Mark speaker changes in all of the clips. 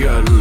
Speaker 1: Mädchen.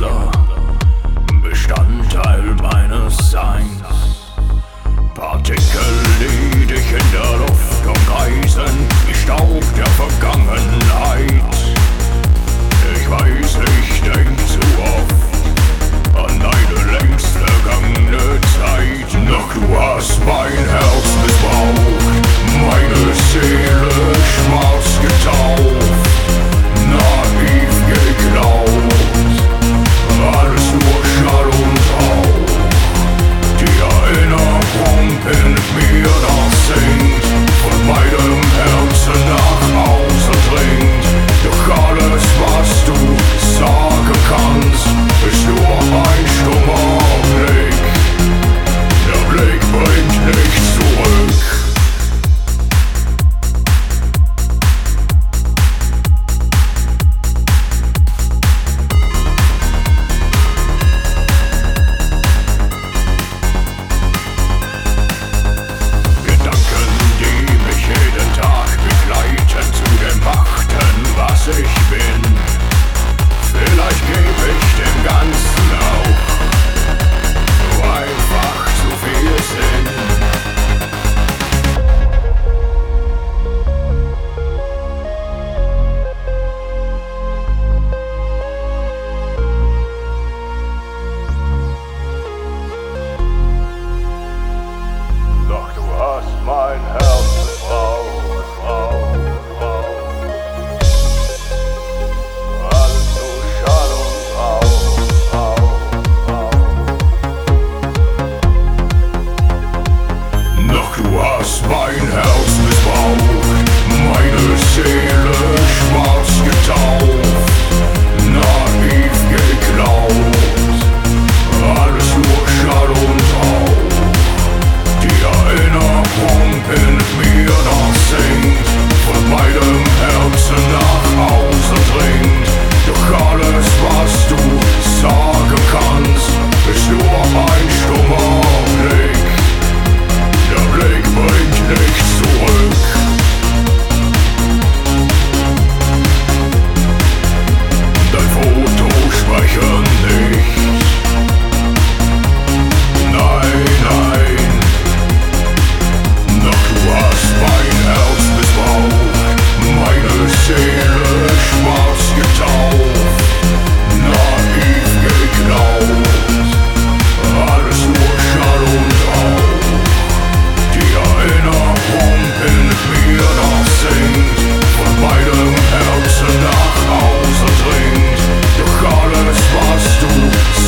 Speaker 1: was du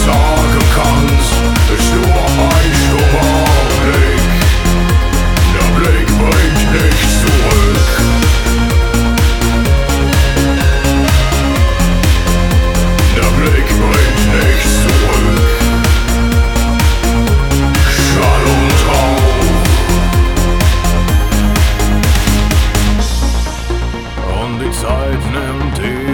Speaker 1: sagen kannst, ist nur ein stummer Der Blick bringt dich zurück. Der Blick bringt dich zurück. Schall und Rauch. Und die Zeit nimmt dich.